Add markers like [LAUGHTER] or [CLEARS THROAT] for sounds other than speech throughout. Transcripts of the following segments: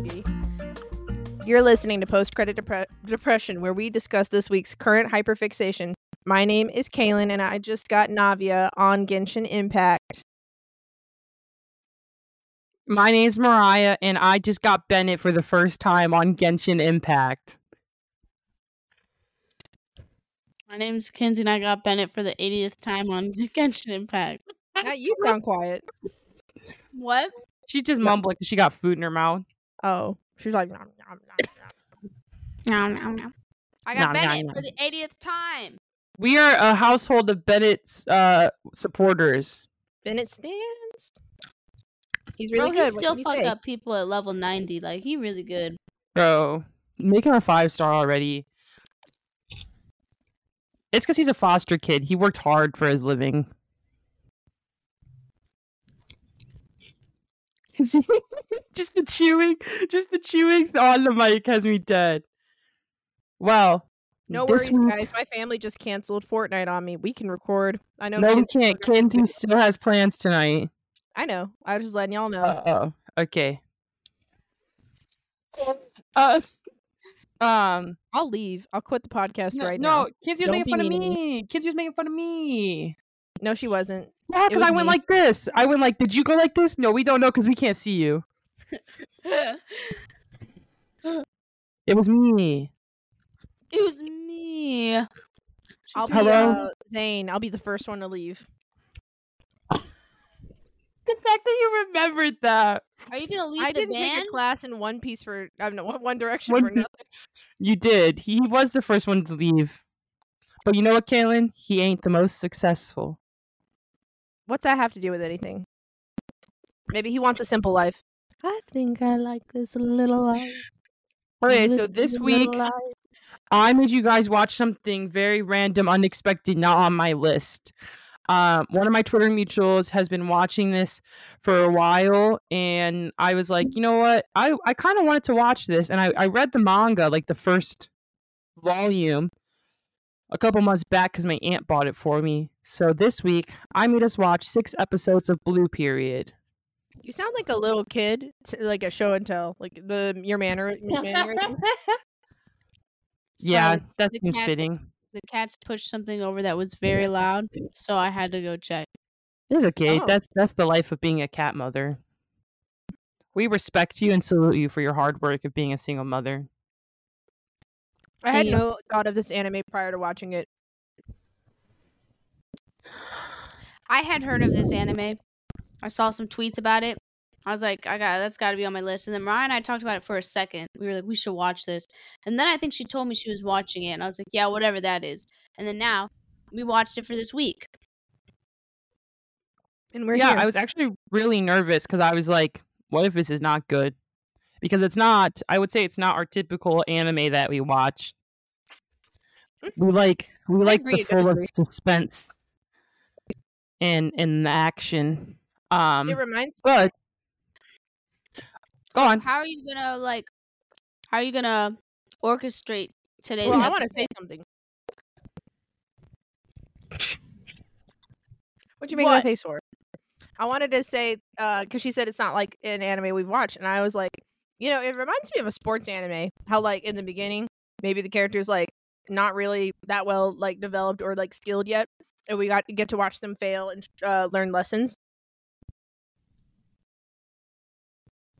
Maybe. You're listening to Post Credit Depre- Depression, where we discuss this week's current hyperfixation. My name is Kaylin, and I just got Navia on Genshin Impact. My name's Mariah, and I just got Bennett for the first time on Genshin Impact. My name's Kinsey, and I got Bennett for the 80th time on [LAUGHS] Genshin Impact. Now you sound quiet. What? She just mumbled because she got food in her mouth. Oh, she's like, nom, nom, nom, nom. No, no, no. I got no, Bennett no. for the 80th time. We are a household of Bennett's uh, supporters. Bennett stands. He's Bro, really good. he What still can fuck say? up people at level 90. Like, he really good. Bro, make him a five star already. It's because he's a foster kid. He worked hard for his living. [LAUGHS] just the chewing, just the chewing on the mic has me dead. Well, No worries, week- guys. My family just canceled Fortnite on me. We can record. I know. No, we can't. Kenzie still has plans tonight. I know. I was just letting y'all know. Uh oh. Okay. Uh, um. I'll leave. I'll quit the podcast No, right no now. Kenzie was Don't making fun of mean me. Kenzie was making fun of me. No, she wasn't. Yeah, because was I went me. like this. I went like, did you go like this? No, we don't know because we can't see you. it It was me. It was me. I'll be Hello? uh, Zayn. I'll be the first one to leave. The fact that you remembered that. Are you going to leave I the didn't band? take a class in One Piece for I don't know One One Direction One for nothing. You did. He was the first one to leave. But you know what, Kaylin? He ain't the most successful. What's that have to do with anything? Maybe he wants a simple life. I think I like this little life. Okay, so This this week life. I made you guys watch something very random, unexpected, not on my list. Um, one of my Twitter mutuals has been watching this for a while, and I was like, you know what? I, I kind of wanted to watch this, and I, I read the manga, like the first volume, a couple months back because my aunt bought it for me. So this week, I made us watch six episodes of Blue Period. You sound like a little kid, t- like a show and tell, like the your manner. your [LAUGHS] mannerisms. Yeah, Sorry, that seems cats- fitting. The cats pushed something over that was very loud, so I had to go check. It's okay. Oh. That's that's the life of being a cat mother. We respect you and salute you for your hard work of being a single mother. I had no thought of this anime prior to watching it. I had heard of this anime. I saw some tweets about it. I was like, I got that's got to be on my list. And then Mariah and I talked about it for a second. We were like, we should watch this. And then I think she told me she was watching it, and I was like, yeah, whatever that is. And then now we watched it for this week. And we're yeah, here. I was actually really nervous because I was like, what if this is not good? Because it's not, I would say it's not our typical anime that we watch. We like we like agree the full of suspense and and the action. Um it reminds but go on. How are you gonna like? How are you gonna orchestrate today's? Well, I want to say something. what do you make What? that face for? I wanted to say because she said it's not like an anime we've watched, and I was like, you know, it reminds me of a sports anime. How like in the beginning, maybe the characters like not really that well like developed or like skilled yet, and we got get to watch them fail and uh, learn lessons.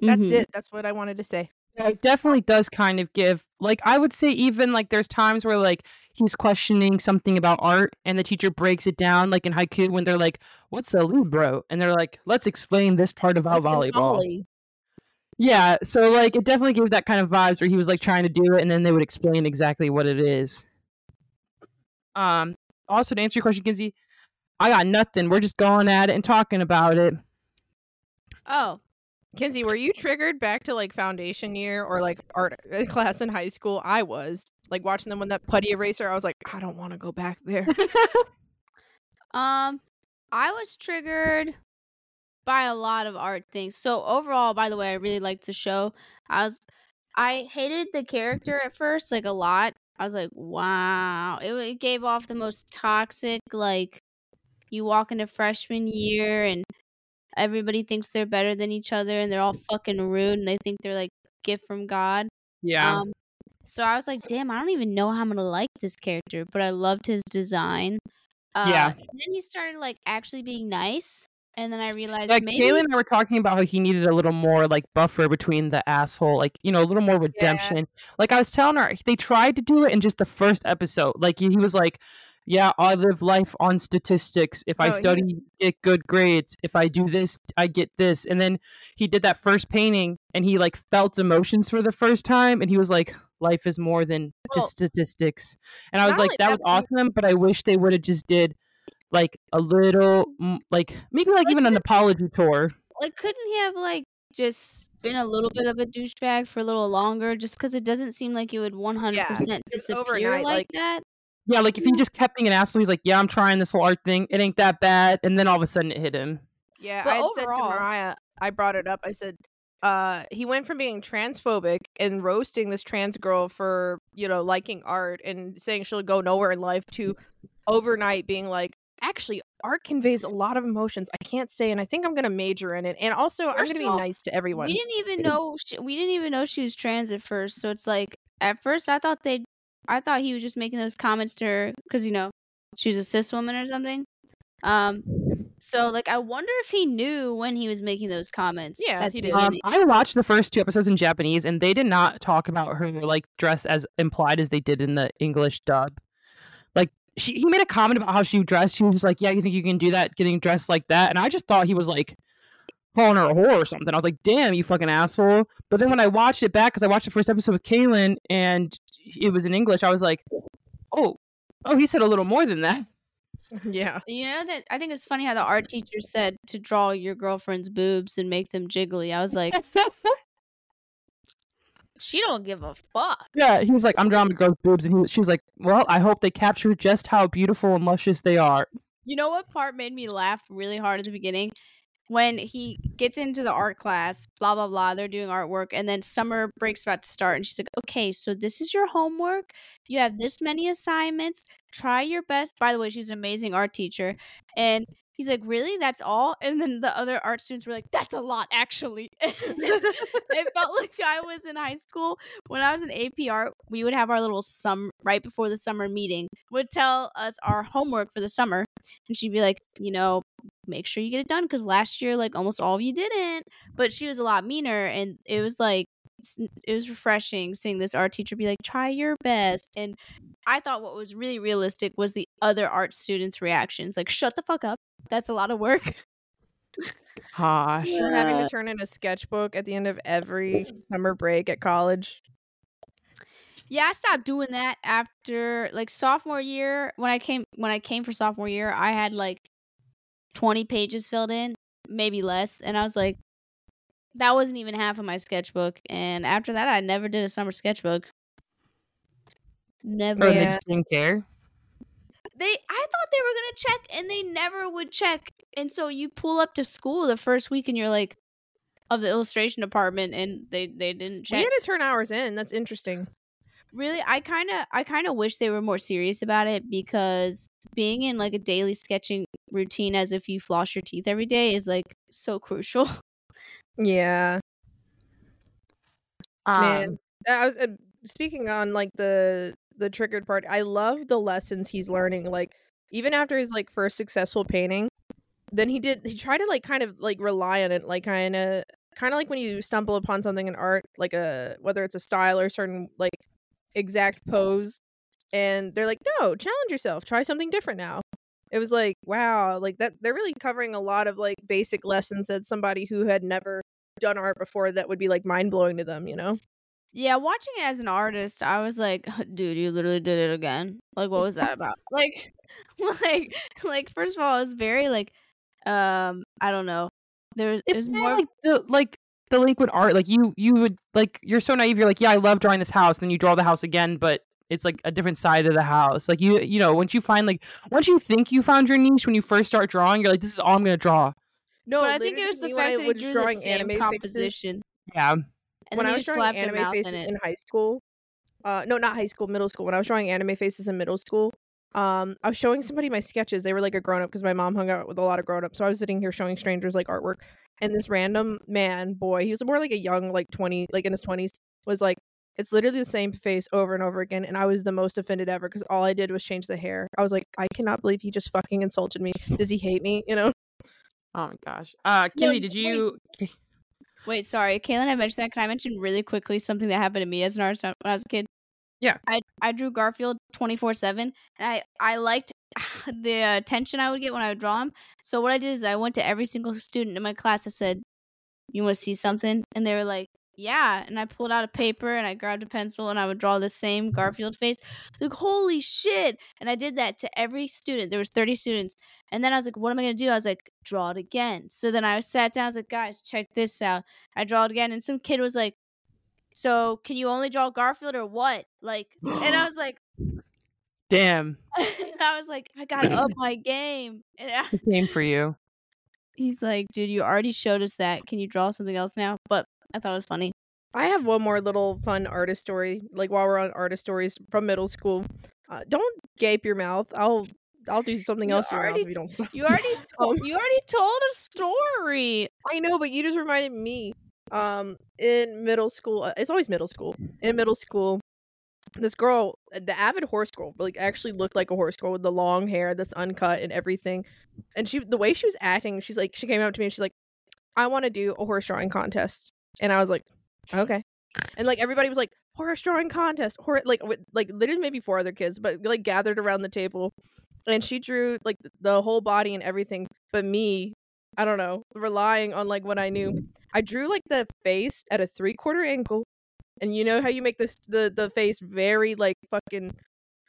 That's Mhm. it. That's what I wanted to say. Yeah, it definitely does kind of give like I would say even like there's times where like he's questioning something about art and the teacher breaks it down like in Haikyuu when they're like, What's a libero? And they're like, Let's explain this part about Like volleyball. volley. Yeah, so like it definitely gave that kind of vibes where he was like trying to do it and then they would explain exactly what it is. Um also to answer your question, Kinsey, I got nothing. We're just going at it and talking about it. Oh, Kinsey, were you triggered back to like foundation year or like art uh, [LAUGHS] class in high school? I was like watching them with that putty eraser. I was like, I don't want to go back there. [LAUGHS] Um, I was triggered by a lot of art things. So overall, by the way, I really liked the show. I was, I hated the character at first, like a lot. I was like, wow, it, it gave off the most toxic. Like, you walk into freshman year and everybody thinks they're better than each other, and they're all fucking rude, and they think they're like gift from God. Yeah. Um, so I was like, damn, I don't even know how I'm gonna like this character, but I loved his design. Uh, Yeah. and Then he started like actually being nice, and then I realized like maybe and I were talking about how he needed a little more like buffer between the asshole, like you know, a little more redemption. Like I was telling her, they tried to do it in just the first episode. Like he was like, "Yeah, I live life on statistics. If I Oh, he- study, get good grades. If I do this, I get this." And then he did that first painting, and he like felt emotions for the first time, and he was like, "Life is more than Well, just statistics." And I was like, "That that, was awesome," but I wish they would have just did like a little like maybe like Like even an the- apology tour like couldn't he have like just been a little bit of a douchebag for a little longer just because it doesn't seem like it would 100% just disappear overnight, like, like- that yeah like if he just kept being an asshole he's like yeah i'm trying this whole art thing it ain't that bad and then all of a sudden it hit him Yeah, But I had said to Mariah, I brought it up. I said, uh, he went from being transphobic and roasting this trans girl for, you know, liking art and saying she'll go nowhere in life to overnight being like, actually, art conveys a lot of emotions. I can't say, and I think I'm going to major in it. And also, I'm going to be all, nice to everyone. we didn't even [LAUGHS] know she, we didn't even know she was trans at first so it's like at first i thought they i thought he was just making those comments to her because you know she was a cis woman or something um so like i wonder if he knew when he was making those comments Yeah, he did. um, i watched the first two episodes in japanese and they did not talk about her like dress as implied as they did in the english dub like she, he made a comment about how she dressed she was just like yeah you think you can do that getting dressed like that and i just thought he was like calling her a whore or something. I was like, damn, you fucking asshole. But then when I watched it back, because I watched the first episode with Kaylin and it was in English, I was like, oh, oh, he said a little more than that. [LAUGHS] yeah. You know that I think it's funny how the art teacher said to draw your girlfriend's boobs and make them jiggly. I was like, [LAUGHS] she don't give a fuck. yeah, he's like, I'm drawing the girl's boobs. And he, she was like, well, I hope they capture just how beautiful and luscious they are. You know what part made me laugh really hard at the beginning? When he gets into the art class, blah blah blah, they're doing artwork, and then summer break's about to start, and she's like, "Okay, so this is your homework. You have this many assignments. Try your best." By the way, she's an amazing art teacher, and he's like, "Really? That's all?" And then the other art students were like, "That's a lot, actually." [LAUGHS] it [LAUGHS] felt like I was in high school when I was in AP art. We would have our little sum right before the summer meeting. Would tell us our homework for the summer, and she'd be like, you know, make sure you get it done because last year, like almost all of you didn't. But she was a lot meaner, and it was like it was refreshing seeing this art teacher be like, try your best. And I thought what was really realistic was the other art students' reactions, like, shut the fuck up. That's a lot of work. [LAUGHS] Gosh. We're having to turn in a sketchbook at the end of every mm. summer break at college. Yeah, I stopped doing that after like sophomore year. When I came when I came for sophomore year, I had like 20 pages filled in, maybe less, and I was like that wasn't even half of my sketchbook. And after that, I never did a summer sketchbook. Never. Or Yeah. they didn't care. They I thought they were going to check and they never would check. And so you pull up to school the first week and you're like of the illustration department and they they didn't check. We had to turn hours in. That's interesting. really i kind of i kind of wish they were more serious about it because being in like a daily sketching routine as if you floss your teeth every day is like so crucial [LAUGHS] Yeah. Um, Man, I was uh, speaking on like the the triggered part. I love the lessons he's learning. Like even after his like first successful painting, then he did he tried to like kind of like rely on it, like kind of kind of like when you stumble upon something in art, like a whether it's a style or certain like exact pose, and they're like, no, challenge yourself, try something different now. It was like wow, like that. They're really covering a lot of like basic lessons that somebody who had never done art before that would be like mind blowing to them. You know. Yeah watching it as an artist i was like dude you literally did it again like what was that about [LAUGHS] like [LAUGHS] like like first of all it was very like um i don't know there was, it it's was more more like the like delinquent art. Like you, you would like you're so naive. You're like, yeah, I love drawing this house. Then you draw the house again, but it's like a different side of the house. Like you, you know, once you find like once you think you found your niche when you first start drawing, you're like, this is all I'm gonna draw. No, but i think it was the fact that he was drew drawing the same anime faces- composition Yeah. And when I was drawing anime faces in high school, uh, no, not high school, middle school. When I was drawing anime faces in middle school, Um, I was showing somebody my sketches. They were like a grown up because my mom hung out with a lot of grown ups. So I was sitting here showing strangers like artwork, and this random man, boy, he was more like a young, like twenty, like in his twenties, was like, it's literally the same face over and over again. And I was the most offended ever because all I did was change the hair. I was like, I cannot believe he just fucking insulted me. Does he hate me? You know? Oh my gosh. Uh, No, did you? Wait, sorry. Kaylin I mentioned that. Can I mention really quickly something that happened to me as an artist when I was a kid? Yeah. I, I drew Garfield 24 7, and I, I liked [SIGHS] the uh, attention I would get when I would draw him. So, what I did is I went to every single student in my class. I said, You want to see something? And they were like, Yeah. And I pulled out a paper and I grabbed a pencil and I would draw the same mm-hmm. Garfield face. Like, holy shit. And I did that to every student. There was 30 students. And then I was like, what am I going to do? I was like, draw it again. So then I sat down. I was like, guys, check this out. I draw it again. And some kid was like, so can you only draw Garfield or what? Like, and I [GASPS] was like, Damn, and [LAUGHS] I was like, I got to up my game. [LAUGHS] And I- it came for you. he's like, dude, you already showed us that. Can you draw something else now? But I thought it was funny. I have one more little fun artist story. Like while we're on artist stories from middle school, uh, don't gape your mouth. I'll I'll do something You else to your mouth already- if you don't stop. You already told, [LAUGHS] Um, you already told a story. I know, but you just reminded me. Um, in middle school, uh, it's always middle school. In middle school, this girl, uh, the avid horse girl, like actually looked like a horse girl with the long hair that's uncut and everything. And she, the way she was acting, she's like, she came up to me and she's like, "I want to do a horse drawing contest," and I was like, "Okay." And like everybody was like, "Horse drawing contest," horror, like with, like literally maybe four other kids, but like gathered around the table, and she drew like the whole body and everything, but me I don't know, relying on like what I knew. I drew like the face at a three quarter angle, and you know how you make this the the face very like fucking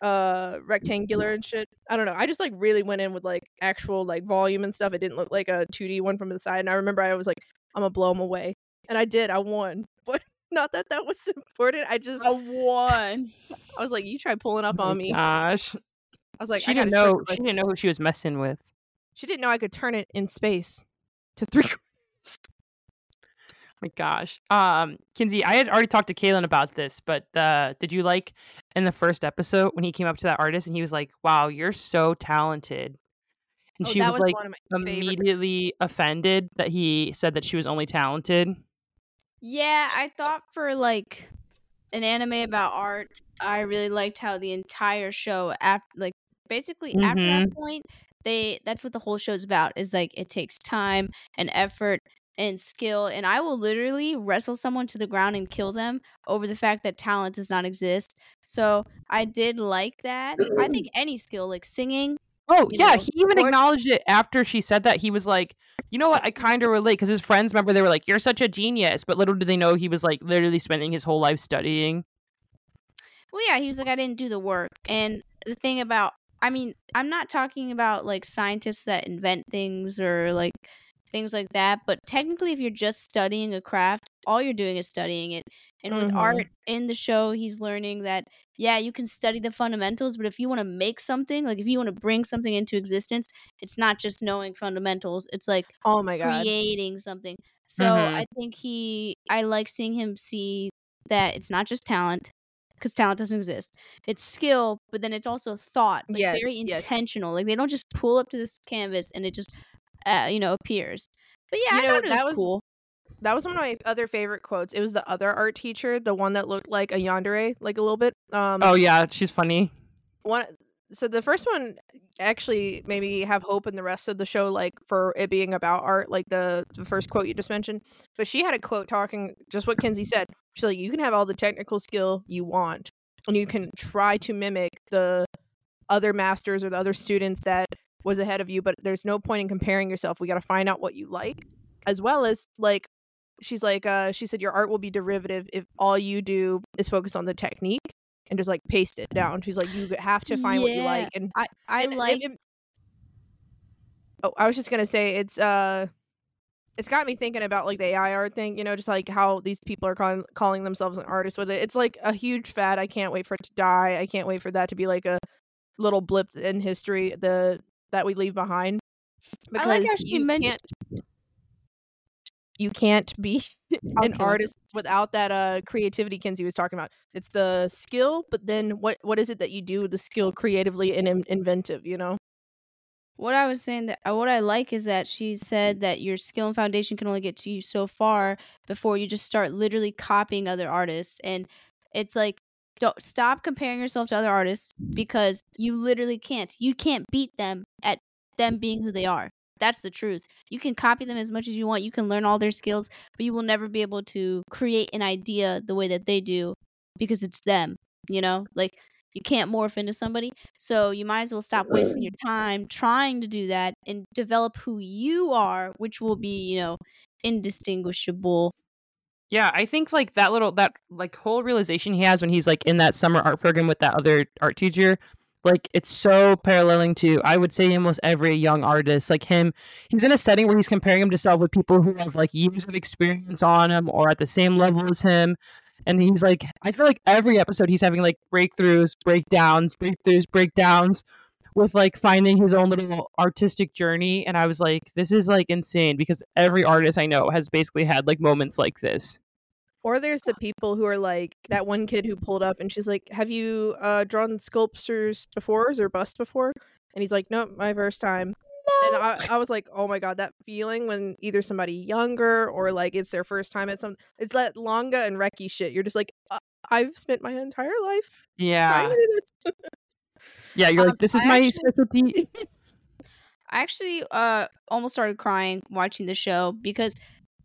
uh rectangular and shit. I don't know. I just like really went in with like actual like volume and stuff. It didn't look like a 2D one from the side. And I remember I was like, I'm gonna blow them away, and I did. I won, [LAUGHS] but not that that was [LAUGHS] important. I just A one. I was like, you try pulling up Oh on me. Gosh, I was like, she I didn't know. She didn't know who she was messing with. she didn't know I could turn it in space to three. [LAUGHS] my gosh. Um, Kinsey, I had already talked to Kaylin about this, but uh, did you like in the first episode when he came up to that artist and he was like, "Wow, you're so talented," and Oh, she that was, like one of my favorite. immediately offended that he said that she was only talented. Yeah, I thought for like an anime about art, I really liked how the entire show after like basically after that mm-hmm. point, they that's what the whole show's about is like it takes time and effort and skill and I will literally wrestle someone to the ground and kill them over the fact that talent does not exist. So, I did like that. I think [CLEARS THROAT] any skill like singing Oh yeah, know, he even acknowledged it after she said that. He was like, "You know what? I kind of relate." Because his friends, remember, they were like, "You're such a genius," but little did they know he was like literally spending his whole life studying. Well, yeah, he was like, I didn't do the work. And the thing about, I mean, I'm not talking about like scientists that invent things or like things like that, but technically, if you're just studying a craft, all you're doing is studying it. And with Mhm. art in the show, he's learning that, yeah, you can study the fundamentals, but if you want to make something, like if you want to bring something into existence, it's not just knowing fundamentals, it's like Oh my god. creating something. So Mhm. I think he, I like seeing him see that it's not just talent, because talent doesn't exist. It's skill, but then it's also thought, like very Yes, yes. intentional. Like they don't just pull up to this canvas and it just, uh, you know, appears. But yeah, You I know, thought it was, that was- cool. That was one of my other favorite quotes. It was the other art teacher, the one that looked like a yandere, like a little bit. Um, Oh yeah, she's funny. one. So the first one actually maybe have hope in the rest of the show, like for it being about art, like the, the first quote you just mentioned. But she had a quote talking just what Kinsey said. She's like, you can have all the technical skill you want, and you can try to mimic the other masters or the other students that was ahead of you, but there's no point in comparing yourself. We got to find out what you like, as well as like she's like uh she said your art will be derivative if all you do is focus on the technique and just like paste it down. She's like you have to find what you like and I, I and- like, it- oh, I was just gonna say it's uh, it's got me thinking about like the AI art thing. You know, just like how these people are calling calling themselves an artist with it. It's like a huge fad. I can't wait for it to die. I can't wait for that to be like a little blip in history the that we leave behind. I like how she you mentioned- can't. you can't be I'll [LAUGHS] an artist without that uh creativity Kinsey was talking about. It's the skill, but then what what is it that you do with the skill creatively and in- inventive, you know? What I was saying that uh, what I like is that she said that your skill and foundation can only get to you so far before you just start literally copying other artists and it's like don't stop comparing yourself to other artists because you literally can't. You can't beat them at them being who they are. That's the truth. You can copy them as much as you want. You can learn all their skills, but you will never be able to create an idea the way that they do because it's them, you know? Like you can't morph into somebody. So you might as well stop wasting your time trying to do that and develop who you are, which will be, you know, indistinguishable. Yeah, I think like that little that like whole realization he has when he's like in that summer art program with that other art teacher, like it's so paralleling to I would say almost every young artist. Like him, he's in a setting where he's comparing himself with people who have like years of experience on him or at the same level as him. And he's like, I feel like every episode he's having like breakthroughs, breakdowns, breakthroughs, breakdowns with like finding his own little artistic journey. And I was like, this is like insane because every artist I know has basically had like moments like this. Or there's the people who are like that one kid who pulled up and she's like, "Have you uh drawn sculptures before or bust before?" And he's like, "Nope, my first time." And I, I was like, "Oh my god, that feeling when either somebody younger or like it's their first time at some it's that Langa and Reki shit. You're just like, uh, I've spent my entire life Yeah. trying to do this." Yeah, you're Um, like, this is I my actually- specialty. [LAUGHS] I actually uh almost started crying watching the show because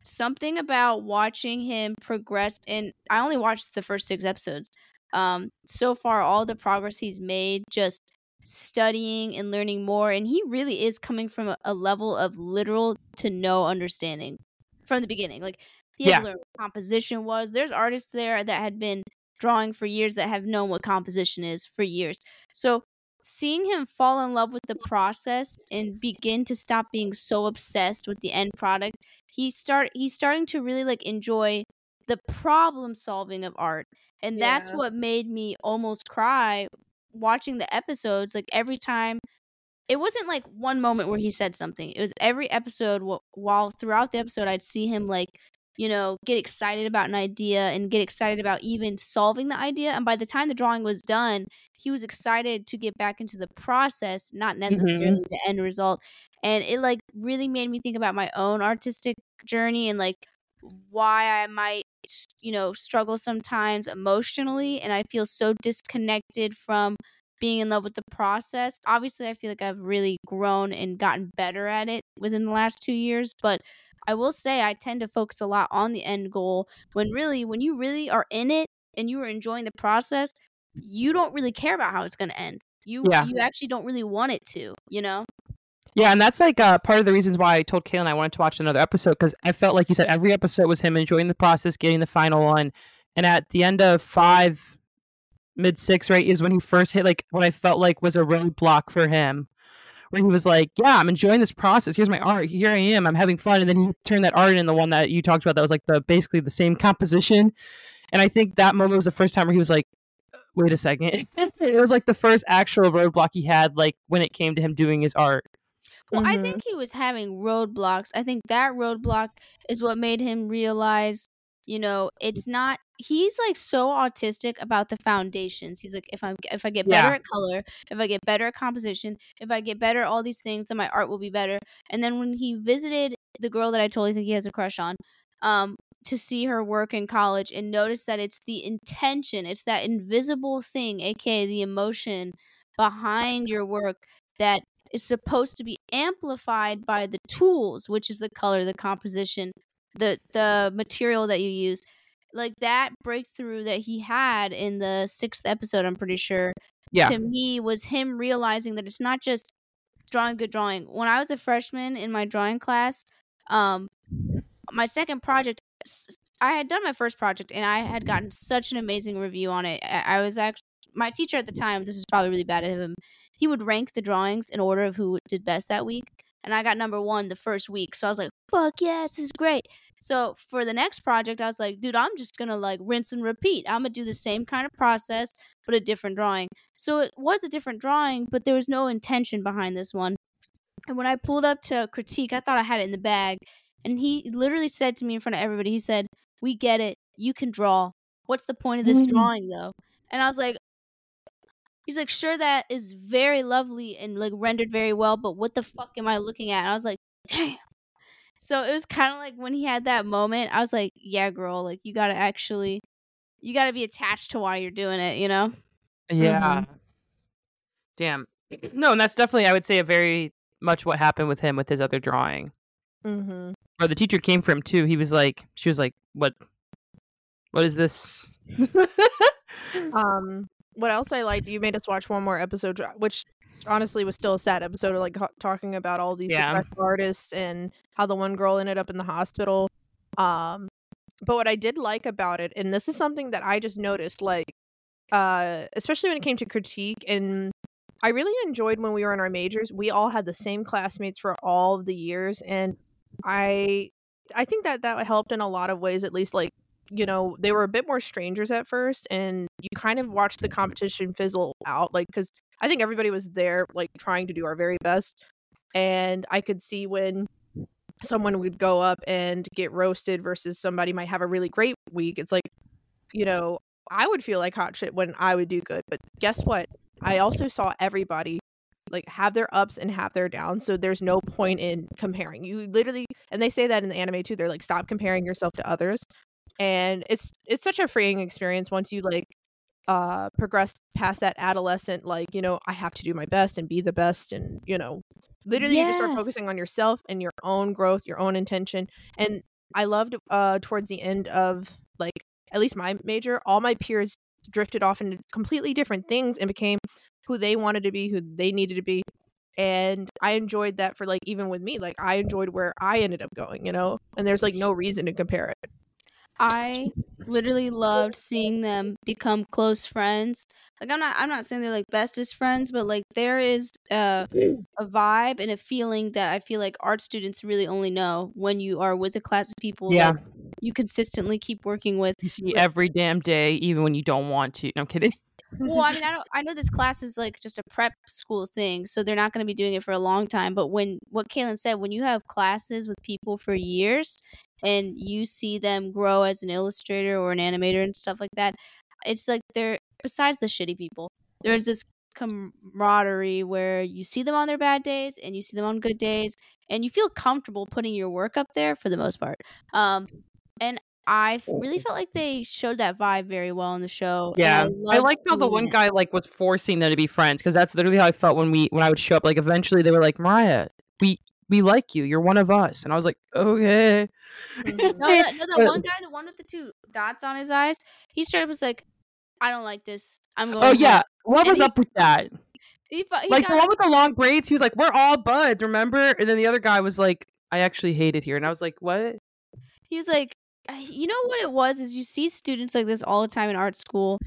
something about watching him progress and I only watched the first 6 episodes. Um so far all the progress he's made just studying and learning more and he really is coming from a, a level of literal to no understanding from the beginning. Like he Yeah. had to learn what composition was. There's artists there that had been drawing for years that have known what composition is for years. So seeing him fall in love with the process and begin to stop being so obsessed with the end product he start he's starting to really like enjoy the problem solving of art and that's Yeah. what made me almost cry watching the episodes like every time it wasn't like one moment where he said something it was every episode wh- while throughout the episode i'd see him like you know get excited about an idea and get excited about even solving the idea and by the time the drawing was done he was excited to get back into the process not mm-hmm. necessarily the end result. And it like really made me think about my own artistic journey and like why i might you know struggle sometimes emotionally and i feel so disconnected from being in love with the process. Obviously i feel like i've really grown and gotten better at it within the last two years but i will say i tend to focus a lot on the end goal when really when you really are in it and you are enjoying the process you don't really care about how it's going to end. You Yeah. you actually don't really want it to you know? Yeah, and that's like uh, part of the reasons why I told Kaylin I wanted to watch another episode because I felt like you said every episode was him enjoying the process, getting the final one, and at the end of five, mid six, right, is when he first hit like what I felt like was a roadblock for him, where he was like, "Yeah, I'm enjoying this process. Here's my art. Here I am. I'm having fun." And then he turned that art in the one that you talked about that was like the basically the same composition, and I think that moment was the first time where he was like. Wait a second. [LAUGHS] It was like the first actual roadblock he had, like when it came to him doing his art. Well, I Mhm. think he was having roadblocks. I think that roadblock is what made him realize, you know, it's not. He's like so autistic about the foundations. He's like, if I'm, if I get better Yeah. at color, if I get better at composition, if I get better at all these things, then my art will be better. And then when he visited the girl that I totally think he has a crush on, um, to see her work in college and notice that it's the intention, it's that invisible thing, aka the emotion behind your work that is supposed to be amplified by the tools, which is the color, the composition, the the material that you use. Like that breakthrough that he had in the sixth episode, I'm pretty sure, Yeah. to me was him realizing that it's not just drawing good drawing. When I was a freshman in my drawing class, um, my second project, I had done my first project and I had gotten such an amazing review on it. I, was actually my teacher at the time. This is probably really bad of him. He would rank the drawings in order of who did best that week, and I got number one the first week. So I was like, "Fuck yes, this is great." So for the next project, I was like, "Dude, I'm just gonna like rinse and repeat. I'm gonna do the same kind of process, but a different drawing." So it was a different drawing, but there was no intention behind this one. And when I pulled up to critique, I thought I had it in the bag. And he literally said to me in front of everybody, he said, "We get it. You can draw. What's the point of this Mm. drawing though?" And I was like He's like, "Sure that is very lovely and like rendered very well, but what the fuck am I looking at?" And I was like, "Damn." So it was kind of like when he had that moment, I was like, "Yeah, girl, like you got to actually you got to be attached to why you're doing it, you know?" Yeah. Damn. [CLEARS THROAT] No, and that's definitely I would say a very much what happened with him with his other drawing. Mm-hmm. Or the teacher came for him too. He was like, she was like, "What? What is this?" [LAUGHS] Um, what else I liked? You made us watch one more episode, which honestly was still a sad episode, of like talking about all these Yeah. artists and how the one girl ended up in the hospital. Um, but what I did like about it, and this is something that I just noticed, like, uh, especially when it came to critique, and I really enjoyed when we were in our majors. We all had the same classmates for all of the years, and I, I think that that helped in a lot of ways. At least, like you know, they were a bit more strangers at first, and you kind of watched the competition fizzle out, like because I think everybody was there, like trying to do our very best, and I could see when someone would go up and get roasted versus somebody might have a really great week. It's like, you know, I would feel like hot shit when I would do good, but guess what? I also saw everybody like have their ups and have their downs so there's no point in comparing you literally and they say that in the anime too they're like stop comparing yourself to others and it's it's such a freeing experience once you like uh progress past that adolescent like you know i have to do my best and be the best and you know literally you just start focusing on yourself and your own growth your own intention and i loved uh towards the end of like at least my major all my peers drifted off into completely different things and became who they wanted to be who they needed to be and i enjoyed that for like even with me like i enjoyed where i ended up going you know and there's like no reason to compare it I literally loved seeing them become close friends. Like I'm not I'm not saying they're like bestest friends, but like there is a mm. a vibe and a feeling that I feel like art students really only know when you are with a class of people Yeah. that you consistently keep working with. You see every damn day, even when you don't want to. No, I'm kidding. Well, I mean, I [LAUGHS] don't I know this class is like just a prep school thing, so they're not going to be doing it for a long time, but when what Kaylin said, when you have classes with people for years and you see them grow as an illustrator or an animator and stuff like that, it's like they're besides the shitty people. There's this camaraderie where you see them on their bad days and you see them on good days and you feel comfortable putting your work up there for the most part. Um and I really felt like they showed that vibe very well in the show. Yeah, I, loved liked how the one it. guy like was forcing them to be friends because that's literally how I felt when we when I would show up. Like eventually they were like, Mariah, we we like you. You're one of us, and I was like, okay. [LAUGHS] No, that, no, that one guy, the one with the two dots on his eyes, he straight up was like, "I don't like this. I'm going." oh home." yeah, what And was he- up with that? he, he Like the one with the long braids, he was like, "We're all buds, remember?" And then the other guy was like, "I actually hate it here," and I was like, "What?" he was like, "Uh, you know what it was is you see students like this all the time in art school.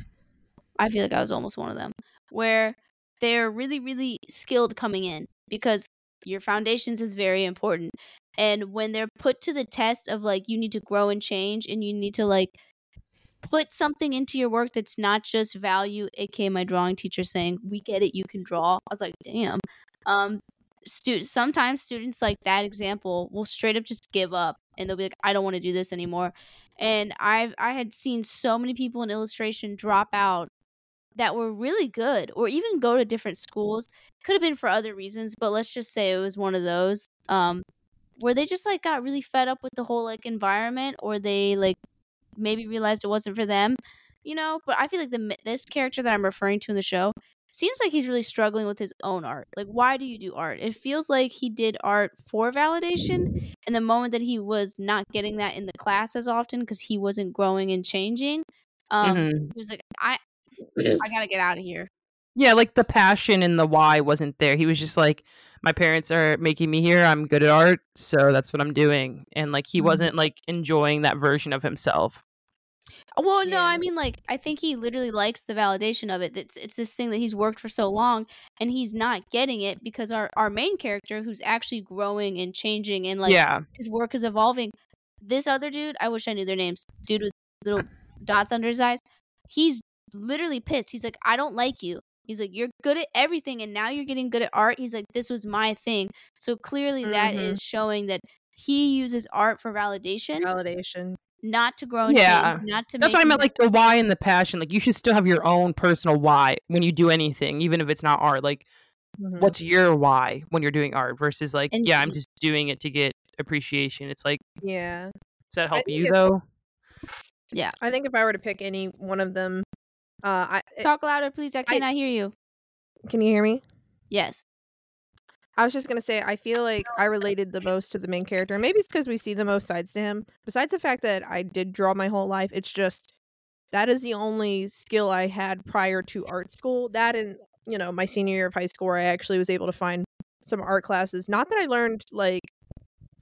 I feel like I was almost one of them, where they're really, really skilled coming in because your foundations is very important. And when they're put to the test of like you need to grow and change and you need to like put something into your work that's not just value, aka my drawing teacher saying, We get it, you can draw. I was like, damn. Um stu- sometimes students like that example will straight up just give up and they'll be like, I don't want to do this anymore. And I've I had seen so many people in illustration drop out that were really good or even go to different schools. Could have been for other reasons, but let's just say it was one of those. Um where they just like got really fed up with the whole like environment or they like maybe realized it wasn't for them, you know, but I feel like the this character that I'm referring to in the show seems like he's really struggling with his own art. Like why do you do art? It feels like he did art for validation and the moment that he was not getting that in the class as often because he wasn't growing and changing um Mhm. he was like i [CLEARS THROAT] i gotta get out of here Yeah, like the passion and the why wasn't there. He was just like, my parents are making me here. I'm good at art, so that's what I'm doing. And like he Mhm. wasn't like enjoying that version of himself. Well no i mean like i think he literally likes the validation of it it's, it's this thing that he's worked for so long and he's not getting it because our, our main character who's actually growing and changing and like yeah. his work is evolving this other dude i wish i knew their names dude with little dots under his eyes he's literally pissed he's like i don't like you he's like you're good at everything and now you're getting good at art he's like this was my thing so clearly that Mhm. is showing that he uses art for validation, Validation. Not to grow Yeah. change, not to That's make why I meant like the why and the passion. Like you should still have your own personal why when you do anything, even if it's not art. Like Mhm. what's your why when you're doing art versus like, And yeah, I'm just doing it to get appreciation. It's like, Yeah. does that help you it- though? Yeah i think if I were to pick any one of them, uh, I Talk louder, please. I cannot hear you. can you hear me? Yes. I was just gonna say I feel like I related the most to the main character. Maybe it's because we see the most sides to him. Besides the fact that I did draw my whole life, it's just that is the only skill I had prior to art school. That and you know my senior year of high school, I actually was able to find some art classes. Not that I learned like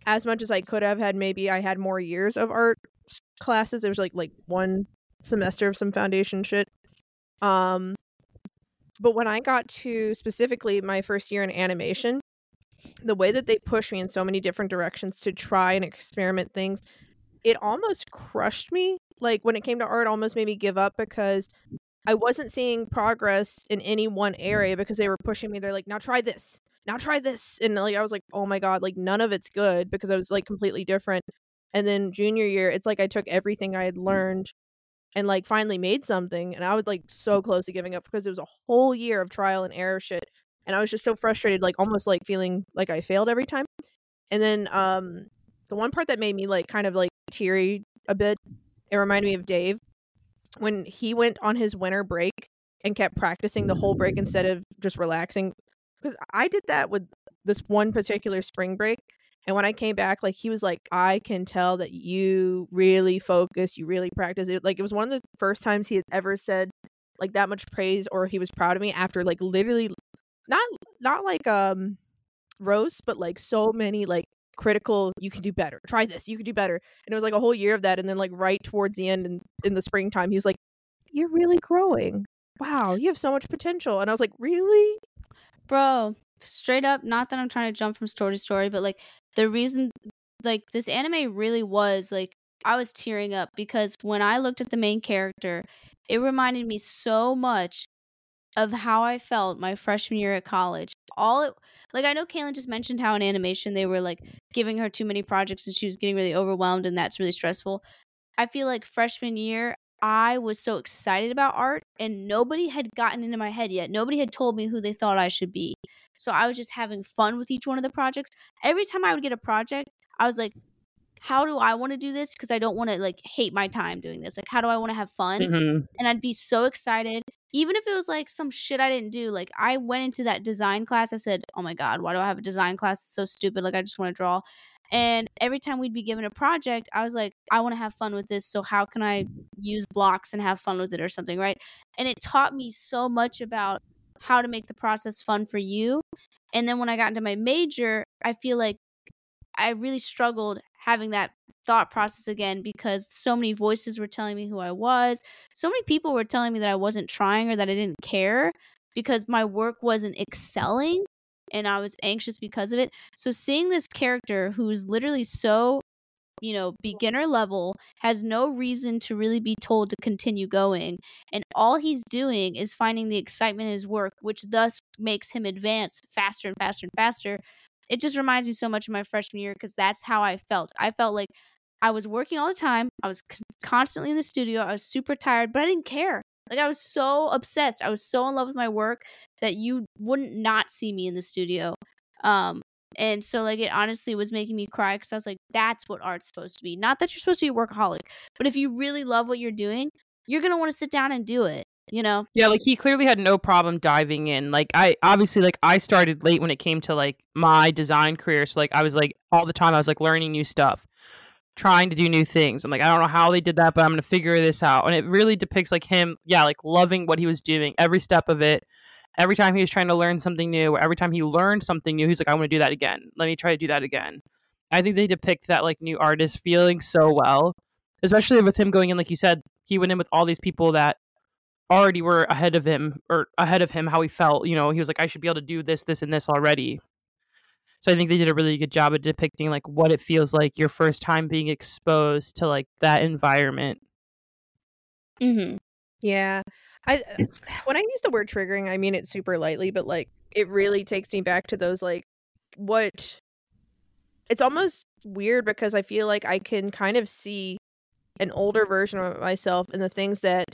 as much as I could have had. Maybe I had more years of art classes. There was like like one semester of some foundation shit. Um, but when I got to specifically my first year in animation, the way that they push me in so many different directions to try and experiment things, it almost crushed me. Like when it came to art, almost made me give up because I wasn't seeing progress in any one area because they were pushing me. They're like, now try this, now try this. And like I was like, oh my God, like none of it's good because I was like completely different. And then junior year, it's like I took everything I had learned and like finally made something and I was like so close to giving up because it was a whole year of trial and error shit and I was just so frustrated like almost like feeling like I failed every time. And then um the one part that made me like kind of like teary a bit it reminded me of Dave when he went on his winter break and kept practicing the whole break instead of just relaxing because I did that with this one particular spring break and when I came back, like he was like, I can tell that you really focus, you really practice it. Like it was one of the first times he had ever said like that much praise or he was proud of me after like literally not not like um roast, but like so many like critical you can do better. Try this, you can do better. And it was like a whole year of that. And then like right towards the end and in the springtime, he was like, You're really growing. Wow, you have so much potential. And I was like, Really? Bro, straight up, not that I'm trying to jump from story to story, but like the reason like this anime really was like I was tearing up because when I looked at the main character, it reminded me so much of how I felt my freshman year at college. All it like I know Kaylin just mentioned how in animation they were like giving her too many projects and she was getting really overwhelmed and that's really stressful. I feel like freshman year I was so excited about art and nobody had gotten into my head yet. Nobody had told me who they thought I should be. So I was just having fun with each one of the projects. Every time I would get a project, I was like, how do I want to do this? Because I don't want to like hate my time doing this. Like, how do I want to have fun? Mhm. and I'd be so excited. Even if it was like some shit I didn't do, like I went into that design class. I said, "Oh my god, why do I have a design class? It's so stupid. Like I just want to draw." And every time we'd be given a project, I was like, "I want to have fun with this. So how can I use blocks and have fun with it or something, right?" And it taught me so much about how to make the process fun for you. And then when I got into my major, I feel like I really struggled having that thought process again because so many voices were telling me who I was. So many people were telling me that I wasn't trying or that I didn't care because my work wasn't excelling and I was anxious because of it. So seeing this character who's literally so you know, beginner level, has no reason to really be told to continue going. And all he's doing is finding the excitement in his work, which thus makes him advance faster and faster and faster. It just reminds me so much of my freshman year because that's how I felt. I felt like I was working all the time. I was c- constantly in the studio. I was super tired, but I didn't care. Like I was so obsessed. I was so in love with my work that you wouldn't not see me in the studio. Um, and so like it honestly was making me cry because I was like, that's what art's supposed to be. Not that you're supposed to be a workaholic, but if you really love what you're doing, you're gonna want to sit down and do it. You know? Yeah, like he clearly had no problem diving in. Like I obviously like I started late when it came to like my design career. So like I was like all the time I was like learning new stuff, trying to do new things. I'm like I don't know how they did that, but I'm to figure this out. And it really depicts like him, yeah, like loving what he was doing, every step of it. Every time he was trying to learn something new, or every time he learned something new, he's like I want to do that again. Let me try to do that again. I think they depict that like new artist feeling so well, especially with him going in like you said, he went in with all these people that already were ahead of him or ahead of him how he felt you know he was like i should be able to do this this and this already so i think they did a really good job of depicting like what it feels like your first time being exposed to like that environment Mm-hmm. Yeah. I [SIGHS] when I use the word triggering, I mean it super lightly, but like it really takes me back to those like what it's almost weird because I feel like I can kind of see an older version of myself and the things that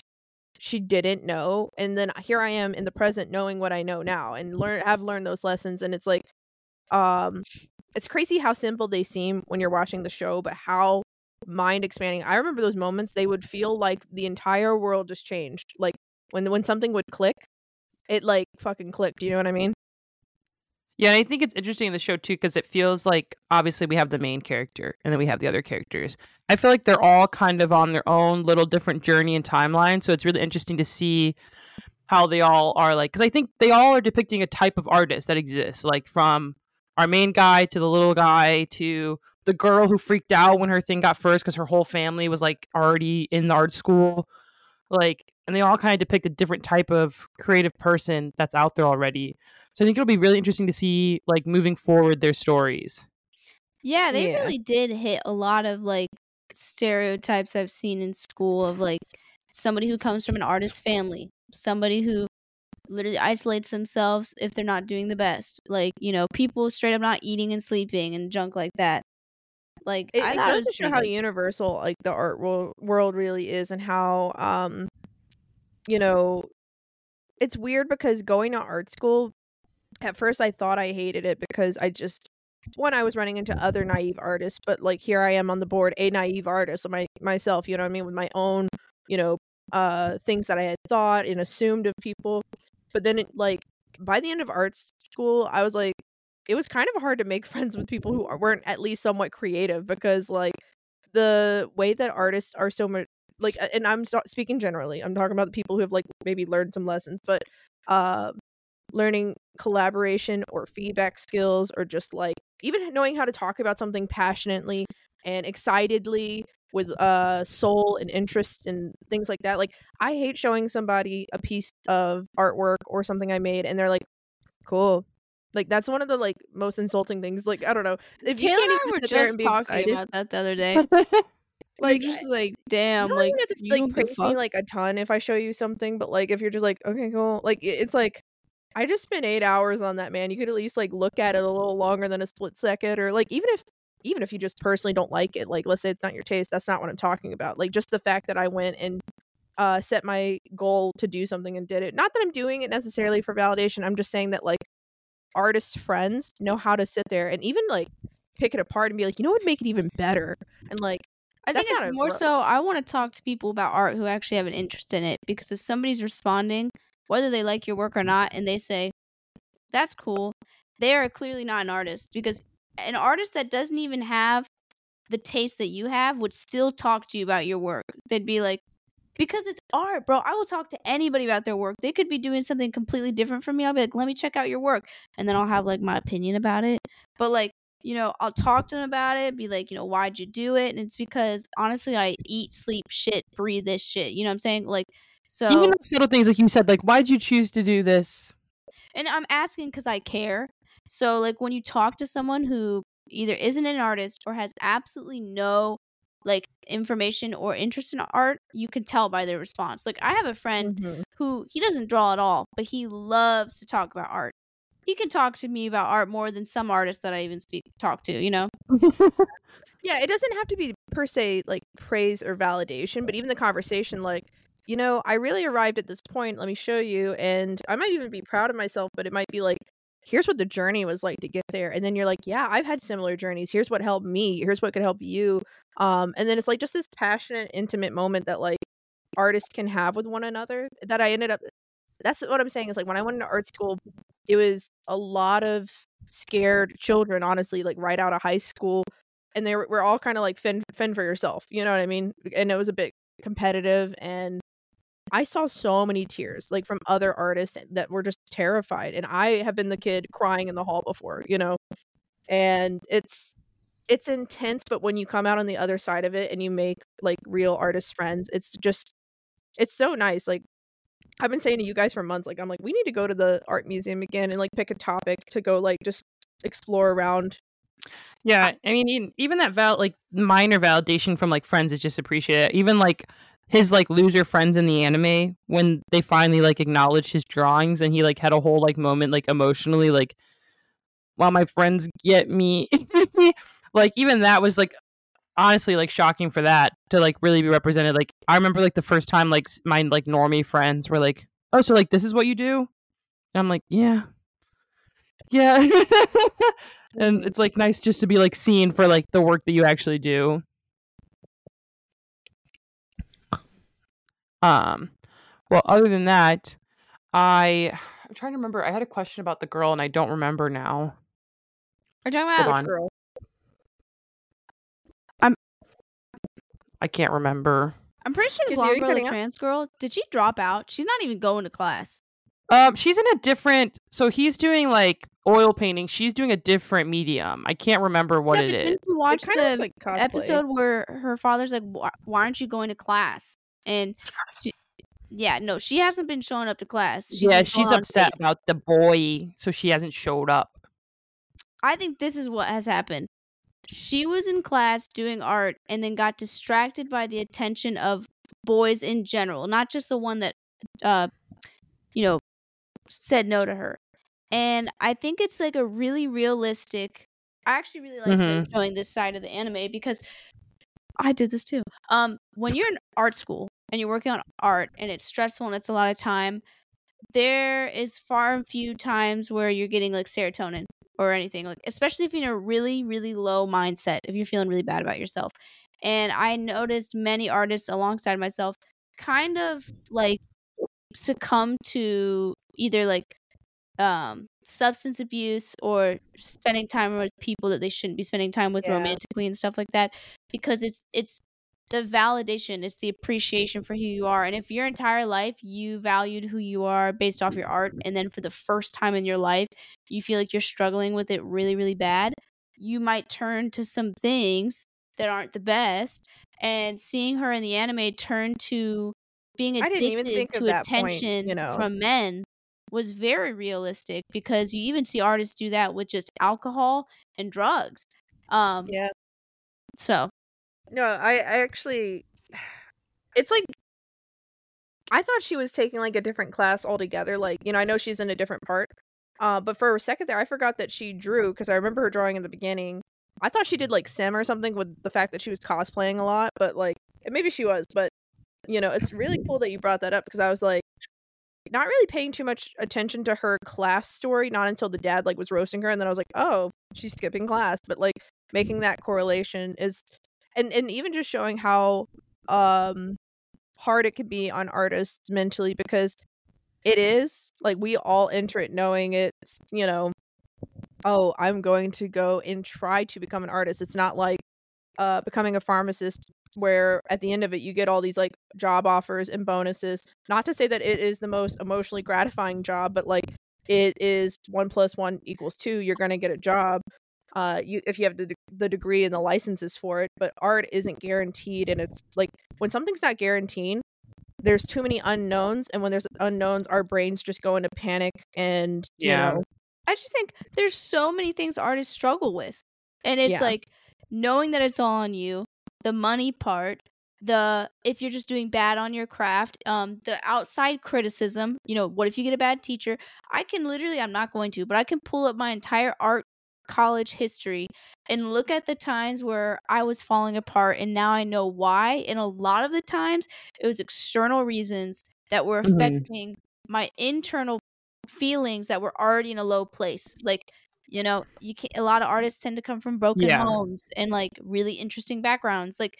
she didn't know and then here I am in the present knowing what I know now and learn have learned those lessons and it's like um it's crazy how simple they seem when you're watching the show but how mind expanding. I remember those moments they would feel like the entire world just changed. Like when when something would click, it like fucking clicked, you know what I mean? Yeah, and I think it's interesting in the show too because it feels like obviously we have the main character and then we have the other characters. I feel like they're all kind of on their own little different journey and timeline, so it's really interesting to see how they all are like because I think they all are depicting a type of artist that exists, like from our main guy to the little guy to the girl who freaked out when her thing got first because her whole family was like already in the art school, like, and they all kind of depict a different type of creative person that's out there already. So I think it'll be really interesting to see like moving forward their stories. Yeah, they Yeah. really did hit a lot of like stereotypes I've seen in school of like somebody who comes from an artist family, somebody who literally isolates themselves if they're not doing the best. Like, you know, people straight up not eating and sleeping and junk like that. Like It, I it thought it goes was to show how universal like the art world, world really is and how um you know it's weird because going to art school at first I thought I hated it because I just one I was running into other naive artists, but like here I am on the board, a naive artist my myself, you know what I mean, with my own, you know, uh things that I had thought and assumed of people. But then it like by the end of art school, I was like it was kind of hard to make [LAUGHS] friends with people who weren't at least somewhat creative because like the way that artists are so much like and I'm speaking generally. I'm talking about the people who have like maybe learned some lessons, but uh learning collaboration or feedback skills or just like even knowing how to talk about something passionately and excitedly with uh soul and interest and things like that. Like I hate showing somebody a piece of artwork or something I made and they're like cool. Like that's one of the like most insulting things. Like I don't know. If you can't even were sit there just and be talking excited, about that the other day. [LAUGHS] like Like just like damn, don't like have to you like praise me like a ton if I show you something, but like if you're just like, okay, cool. Like it's like I just spent eight hours on that man. You could at least like look at it a little longer than a split second, or like even if even if you just personally don't like it, like let's say it's not your taste, that's not what I'm talking about. Like just the fact that I went and uh set my goal to do something and did it. Not that I'm doing it necessarily for validation. I'm just saying that like artists friends know how to sit there and even like pick it apart and be like, you know what would make it even better? And like I think it's more so I want to talk to people about art who actually have an interest in it because if somebody's responding, whether they like your work or not, and they say, that's cool, they are clearly not an artist because an artist that doesn't even have the taste that you have would still talk to you about your work. They'd be like, because it's art, bro. I will talk to anybody about their work. They could be doing something completely different from me. I'll be like, let me check out your work. And then I'll have like my opinion about it. But like, you know, I'll talk to them about it, be like, you know, why'd you do it? And it's because honestly, I eat, sleep, shit, breathe this shit. You know what I'm saying? Like, so, Even the subtle things like you said, like why'd you choose to do this? and I'm asking because I care. So, like, when you talk to someone who either isn't an artist or has absolutely no like information or interest in art, you can tell by their response. Like, I have a friend mhm. who he doesn't draw at all, but he loves to talk about art. He can talk to me about art more than some artists that I even speak talk to, you know? [LAUGHS] Yeah, it doesn't have to be per se like praise or validation, but even the conversation, like, you know, I really arrived at this point. Let me show you. And I might even be proud of myself, but it might be like, here's what the journey was like to get there. And then you're like, yeah, I've had similar journeys. Here's what helped me. Here's what could help you. Um, and then it's like just this passionate, intimate moment that like artists can have with one another that I ended up that's what I'm saying is like when I went into art school, it was a lot of scared children, honestly, like right out of high school. And they were, all kind of like fend, fend for yourself, you know what I mean? And it was a bit competitive. And I saw so many tears, like from other artists that were just terrified. And I have been the kid crying in the hall before, you know? And it's, it's intense, but when you come out on the other side of it and you make like real artist friends, it's just, it's so nice. Like, I've been saying to you guys for months, like I'm like, we need to go to the art museum again and like pick a topic to go like just explore around. Yeah, I mean, even, even that val like minor validation from like friends is just appreciated. Even like his like loser friends in the anime when they finally like acknowledged his drawings and he like had a whole like moment like emotionally like while my friends get me [LAUGHS] like even that was like honestly like shocking for that to like really be represented. Like I remember like the first time like my like normie friends were like, "Oh, so like this is what you do?" And I'm like, "Yeah, yeah." [LAUGHS] and it's like nice just to be like seen for like the work that you actually do. Um, well, other than that, I I'm trying to remember. I had a question about the girl, and I don't remember now. We're talking Hold about on. Girl. I'm. I can't remember. I'm pretty sure the blonde Yuri girl, the cutting out? trans girl, did she drop out? She's not even going to class. Um, she's in a different. So he's doing like oil painting. She's doing a different medium. I can't remember what yeah, it but is. didn't you watch it the like episode where her father's like, why, why aren't you going to class? And she, yeah, no, she hasn't been showing up to class. She's yeah, she's upset about the boy, so she hasn't showed up. I think this is what has happened. She was in class doing art and then got distracted by the attention of boys in general, not just the one that, uh, you know, said no to her. And I think it's like a really realistic. I actually really like they're showing this side of the anime because I did this too. Um, when you're in art school and you're working on art and it's stressful and it's a lot of time, there is far and few times where you're getting like serotonin or anything like especially if you're in a really really low mindset if you're feeling really bad about yourself and i noticed many artists alongside myself kind of like succumb to either like um substance abuse or spending time with people that they shouldn't be spending time with Yeah. romantically and stuff like that because it's it's the validation it's the appreciation for who you are and if your entire life you valued who you are based off your art and then for the first time in your life you feel like you're struggling with it really really bad you might turn to some things that aren't the best and seeing her in the anime turn to being addicted didn't even think of to that point, attention you know. from men was very realistic because you even see artists do that with just alcohol and drugs um Yeah. so No, I, I actually [SIGHS] it's like I thought she was taking like a different class altogether. Like, you know, I know she's in a different part. Uh, but for a second there, I forgot that she drew because I remember her drawing in the beginning. I thought she did like sim or something with the fact that she was cosplaying a lot, but like maybe she was, but you know, it's really cool that you brought that up because I was like not really paying too much attention to her class story, not until the dad like was roasting her, and then I was like, oh, she's skipping class. But like making that correlation is and and even just showing how um hard it can be on artists mentally because it is like we all enter it knowing it's you know oh i'm going to go and try to become an artist. It's not like uh becoming a pharmacist where at the end of it you get all these like job offers and bonuses. Not to say that it is the most emotionally gratifying job but like it is one plus one equals two you're going to get a job uh you if you have the, de- the degree and the licenses for it but art isn't guaranteed and it's like when something's not guaranteed there's too many unknowns and when there's unknowns our brains just go into panic and Yeah. you know I just think there's so many things artists struggle with. And it's Yeah. like knowing that it's all on you, the money part, the if you're just doing bad on your craft, um the outside criticism, you know, what if you get a bad teacher? I can literally I'm not going to, but I can pull up my entire art college history and look at the times where I was falling apart and now I know why. And a lot of the times it was external reasons that were Mhm. affecting my internal feelings that were already in a low place. Like, you know, you can a lot of artists tend to come from broken Yeah. homes and like really interesting backgrounds. Like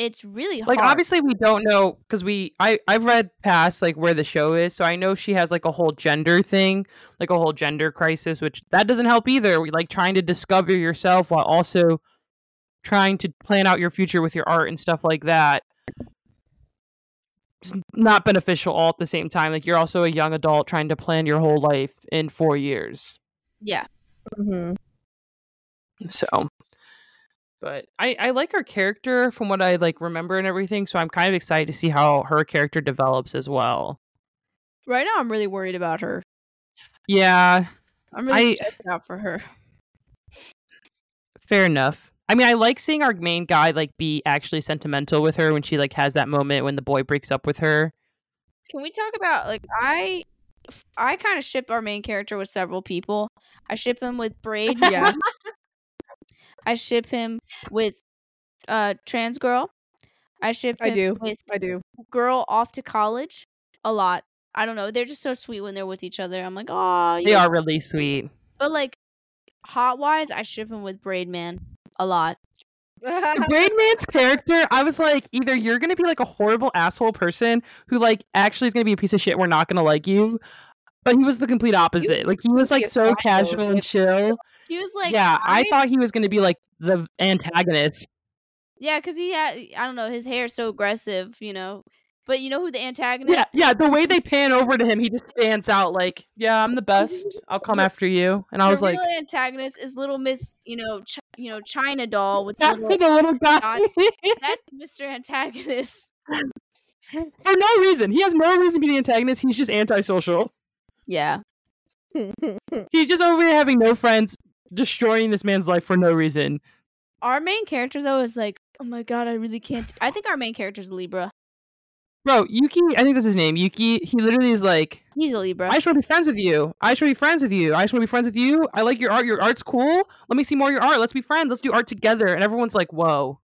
it's really hard. Like obviously we don't know because we I I've read past like where the show is, so I know she has like a whole gender thing, like a whole gender crisis, which that doesn't help either. We like trying to discover yourself while also trying to plan out your future with your art and stuff like that. It's not beneficial all at the same time. Like you're also a young adult trying to plan your whole life in four years. yeah. Mhm. So, but I I like her character from what I like remember and everything. So I'm kind of excited to see how her character develops as well. Right now I'm really worried about her. Yeah, I'm really stressed out for her. fair enough. I mean, I like seeing our main guy like be actually sentimental with her when she like has that moment when the boy breaks up with her. Can we talk about like I I kind of ship our main character with several people. I ship him with Braid. [LAUGHS] Yeah. I ship him with uh trans girl. I ship him I do. with I do. girl off to college a lot. I don't know. They're just so sweet when they're with each other. I'm like, oh, They are really sweet. But like, hot wise, I ship him with Braid Man a lot. Braid [LAUGHS] Man's character, I was like, either you're gonna be like a horrible asshole person who like actually is gonna be a piece of shit. We're not gonna like you. But he was the complete opposite. Like he was like so casual and chill. He was like, yeah, I I- thought he was gonna be like the antagonist. Yeah, because he had, I don't know, his hair is so aggressive, you know. But you know who the antagonist? Yeah, yeah. The way they pan over to him, he just stands out like, "Yeah, I'm the best. [LAUGHS] I'll come after you." And I the was like, real antagonist is little Miss, you know, you know, China doll with the "That's little. the little guy." That's [LAUGHS] Mr. Antagonist. For no reason. He has no reason to be the antagonist. He's just antisocial. Yeah, [LAUGHS] He's just over here having no friends, destroying this man's life for no reason. our main character though is like, oh my god, I really can't. I think our main character is Libra. Bro, Yuki, I think that's his name. Yuki, he literally is like, He's a Libra. I just want to be friends with you. I just want to be friends with you. I just want to be friends with you. I like your art. Your art's cool. Let me see more of your art. Let's be friends. Let's do art together. And everyone's like, whoa.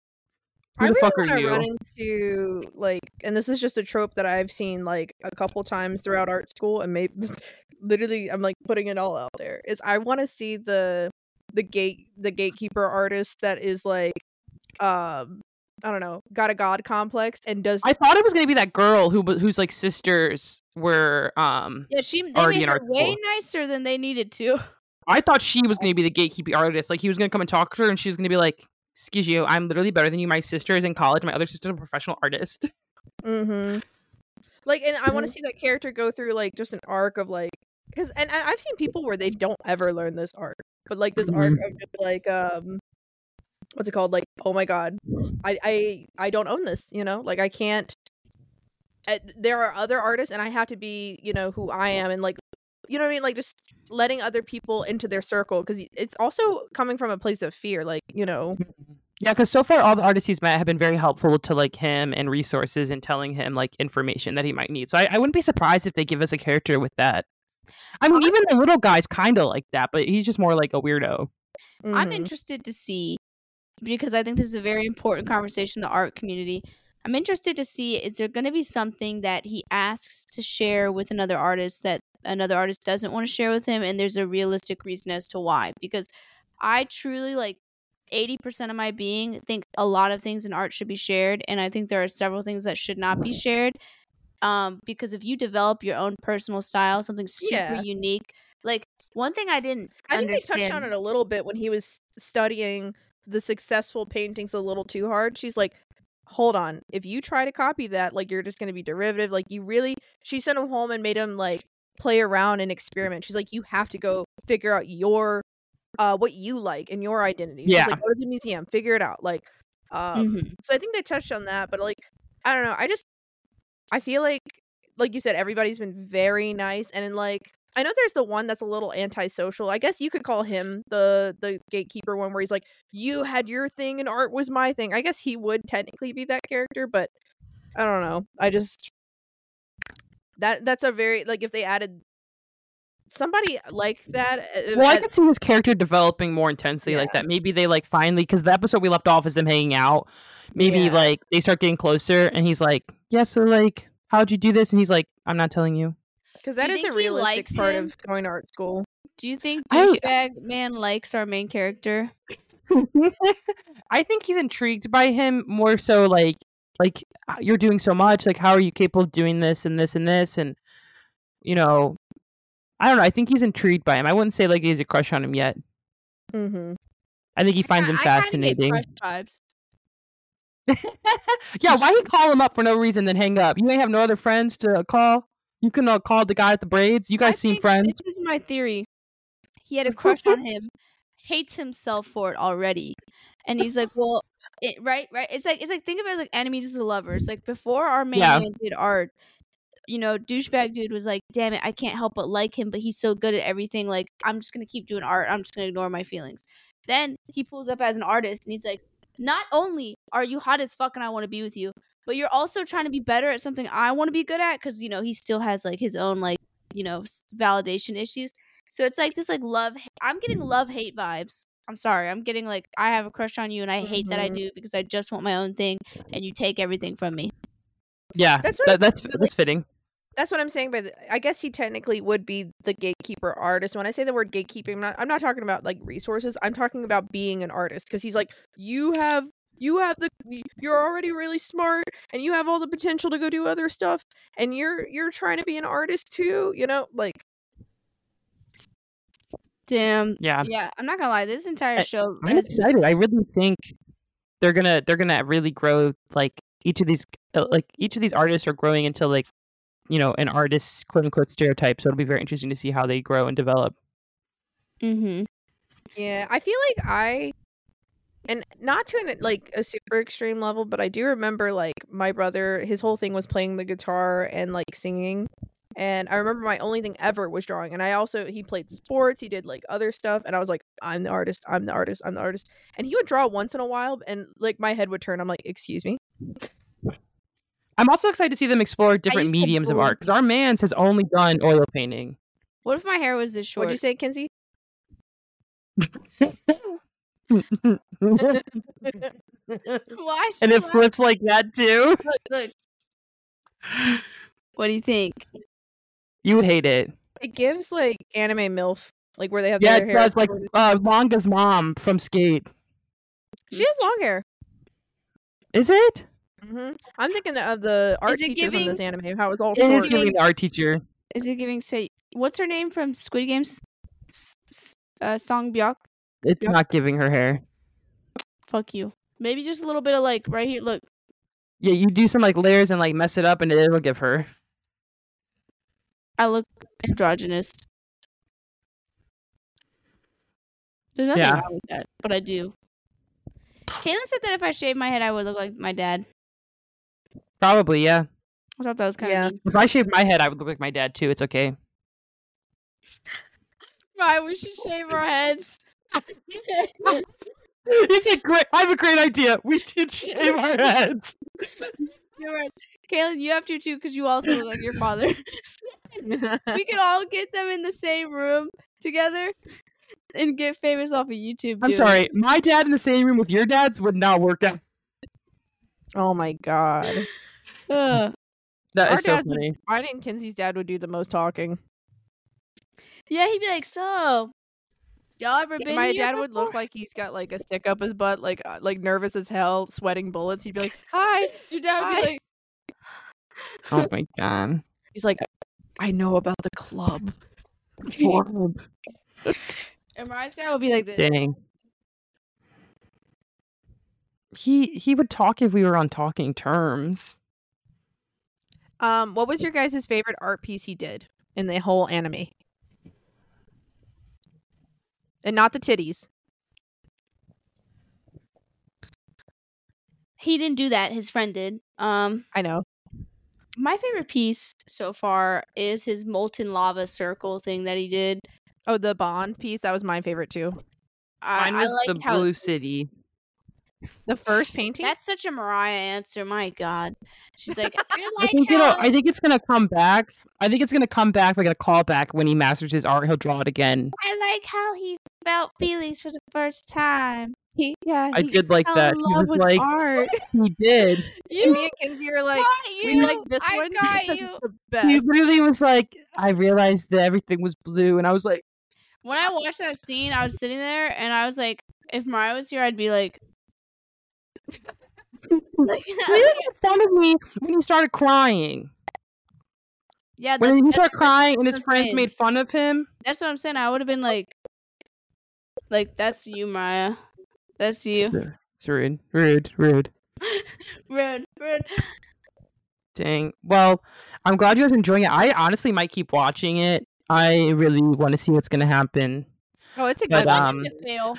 Who I the really fuck are wanna you? Run into like, and this is just a trope that I've seen like a couple times throughout art school, and maybe [LAUGHS] literally I'm like putting it all out there. Is I want to see the the gate the gatekeeper artist that is like, um, I don't know, got a god complex and does I thought it was gonna be that girl who wa- whose like sisters were um yeah, she they made her way school. nicer than they needed to. I thought she was [LAUGHS] gonna be the gatekeeper artist. Like he was gonna come and talk to her and she was gonna be like, Excuse you, I'm literally better than you. My sister is in college, my other sister's a professional artist. [LAUGHS] Mm-hmm. Like, and I want to see that character go through like just an arc of like, because and, I've seen people where they don't ever learn this arc, but like this arc of just like um, what's it called? Like, oh my god, I I I don't own this. You know, like I can't. Uh, there are other artists, and I have to be, you know, who I am, and like, you know what I mean? Like just letting other people into their circle because it's also coming from a place of fear. Like, you know, Yeah, because so far all the artists he's met have been very helpful to like him and resources and telling him like information that he might need. So I, I wouldn't be surprised if they give us a character with that. I mean, even the little guy's kind of like that, but he's just more like a weirdo. I'm Mhm. interested to see because I think this is a very important conversation in the art community. I'm interested to see is there going to be something that he asks to share with another artist that another artist doesn't want to share with him and there's a realistic reason as to why because I truly like 80% of my being think a lot of things in art should be shared and I think there are several things that should not be shared um because if you develop your own personal style something super Yeah. unique like one thing I didn't I think understand they touched on it a little bit when he was studying the successful paintings a little too hard. She's like, hold on, if you try to copy that, like you're just gonna be derivative. Like you really she sent him home and made him like play around and experiment. She's like, you have to go figure out your uh what you like and your identity. Yeah. like, go to the museum, figure it out. Like um Mhm. so I think they touched on that, but like I don't know, I just I feel like like you said, everybody's been very nice and in like I know there's the one that's a little antisocial. I guess you could call him the the gatekeeper one where he's like, You had your thing and art was my thing. I guess he would technically be that character, but I don't know. I just that that's a very like if they added somebody like that uh, Well, I at- could see his character developing more intensely like that. Maybe they like finally because the episode we left off is them hanging out. Maybe Yeah. like they start getting closer, and he's like, "Yeah, so like, how'd you do this?" And he's like, "I'm not telling you." because Do that you is a realistic part him? of going to art school. Do you think I- douchebag man likes our main character? [LAUGHS] I think he's intrigued by him more so like like "Uh, you're doing so much like how are you capable of doing this and this and this? And you know I don't know I think he's intrigued by him. I wouldn't say like he has a crush on him yet. Mm-hmm. I think he finds him I fascinating. vibes. [LAUGHS] yeah why you call him up for no reason then hang up? You ain't have no other friends to call? You can uh, call the guy at the braids? You I guys seem friends This is my theory. He had a [LAUGHS] crush on him, hates himself for it already, and he's like, "Well, it, right, right." It's like it's like think of it as like enemies to the lovers. Like before our main Yeah. did art, you know, douchebag dude was like, "Damn it, I can't help but like him, but he's so good at everything. Like I'm just gonna keep doing art. I'm just gonna ignore my feelings." Then he pulls up as an artist, and he's like, "Not only are you hot as fuck, and I want to be with you." But you're also trying to be better at something I want to be good at because you know he still has like his own like you know validation issues. So it's like this like love. I'm getting love hate vibes. I'm sorry. I'm getting like I have a crush on you and I hate that I Mhm. do because I just want my own thing and you take everything from me. Yeah, That's what that, that's really- that's fitting. That's what I'm saying. But I guess he technically would be the gatekeeper artist. When I say the word gatekeeping, I'm not, I'm not talking about like resources. I'm talking about being an artist because he's like, you have, you have the, you're already really smart and you have all the potential to go do other stuff, and you're you're trying to be an artist too. You know, like Damn. Yeah, Yeah, I'm not gonna lie. This entire show. I'm has- excited. I really think they're gonna they're gonna really grow. Like each of these uh, like each of these artists are growing into like you know an artist quote unquote stereotype. So it'll be very interesting to see how they grow and develop. Mhm. Yeah, I feel like I and not to an like a super extreme level, but I do remember like my brother, his whole thing was playing the guitar and like singing. And I remember my only thing ever was drawing. And I also he played sports, he did like other stuff, and I was like, I'm the artist, I'm the artist, I'm the artist. And he would draw once in a while and like my head would turn. I'm like, excuse me. I'm also excited to see them explore different mediums of art because our man's has only done oil painting. What if my hair was this short? What'd you say, Kinsey? [LAUGHS] Why? and it flips like that too. Look, look. What do you think? You would hate it. It gives like anime MILF, like where they have Yeah, their it hair. does. Like uh, Langa's mom from Skate. she has long hair. Is it? hmm I'm thinking of the art Is it teacher from this anime. How it was all Is It it short. is giving- giving the art teacher. Is it giving say what's her name from Squid Games? S- S- uh, Song Byok. It's Yep. not giving her hair. Fuck you. Maybe just a little bit of like right here. Look, Yeah, you do some like layers and like mess it up, and it'll give her. I look androgynous. There's nothing Yeah. wrong with that, but I do. Caitlin said that if I shaved my head, I would look like my dad. Probably, yeah. I thought that was kind of Yeah. mean. If I shaved my head, I would look like my dad too. It's okay. Right, we should shave our heads. [LAUGHS] It's a great. I have a great idea. We should shave our [LAUGHS] heads. You're right. Caitlin, you have to too because you also look like your father. [LAUGHS] we could all get them in the same room together and get famous off of YouTube. I'm doing it. sorry. My dad in the same room with your dad's would not work out. oh my god. Ugh. That Our is so dads would- funny. I think Kinsey's dad would do the most talking. Yeah, he'd be like, "So, y'all ever been?" My here dad would look like he's got like a stick up his butt, like uh, like nervous as hell, sweating bullets. He'd be like, "Hi." [LAUGHS] Your dad would be like, Oh my god. [LAUGHS] He's like, "I know about the club." [LAUGHS] and my dad would be like this. Dang. He he would talk if we were on talking terms. Um, what was your guys' favorite art piece he did in the whole anime? And not the titties. He didn't do that. His friend did. Um, I know. my favorite piece so far is his molten lava circle thing that he did. Oh, the Bond piece. That was my favorite too. I, Mine I was the liked how blue city. The first painting. That's such a Mariah answer. My God, she's like, I [LAUGHS] I think how it'll. I think it's gonna come back. I think it's gonna come back like a callback when he masters his art. He'll draw it again. I like how he felt feelings for the first time. He, yeah, I did like that. He love was like- art. [LAUGHS] He did. [LAUGHS] You me and Kinsey were like, got we you. like this I one got [LAUGHS] because you. it's the best. He literally was like, I realized that everything was blue, and I was like, When I watched that scene, I was sitting there and I was like, if Mariah was here, I'd be like, like he didn't make fun of me when he started crying. yeah, When he started crying and his friends saying. made fun of him. that's what I'm saying. I would have been like, like that's you, Mariah. That's you. It's it's rude, rude, rude. [LAUGHS] Rude, rude. Dang. Well, I'm glad you guys are enjoying it. I honestly might keep watching it. I really want to see what's gonna happen. oh, it's a But, good one. want um, to fail.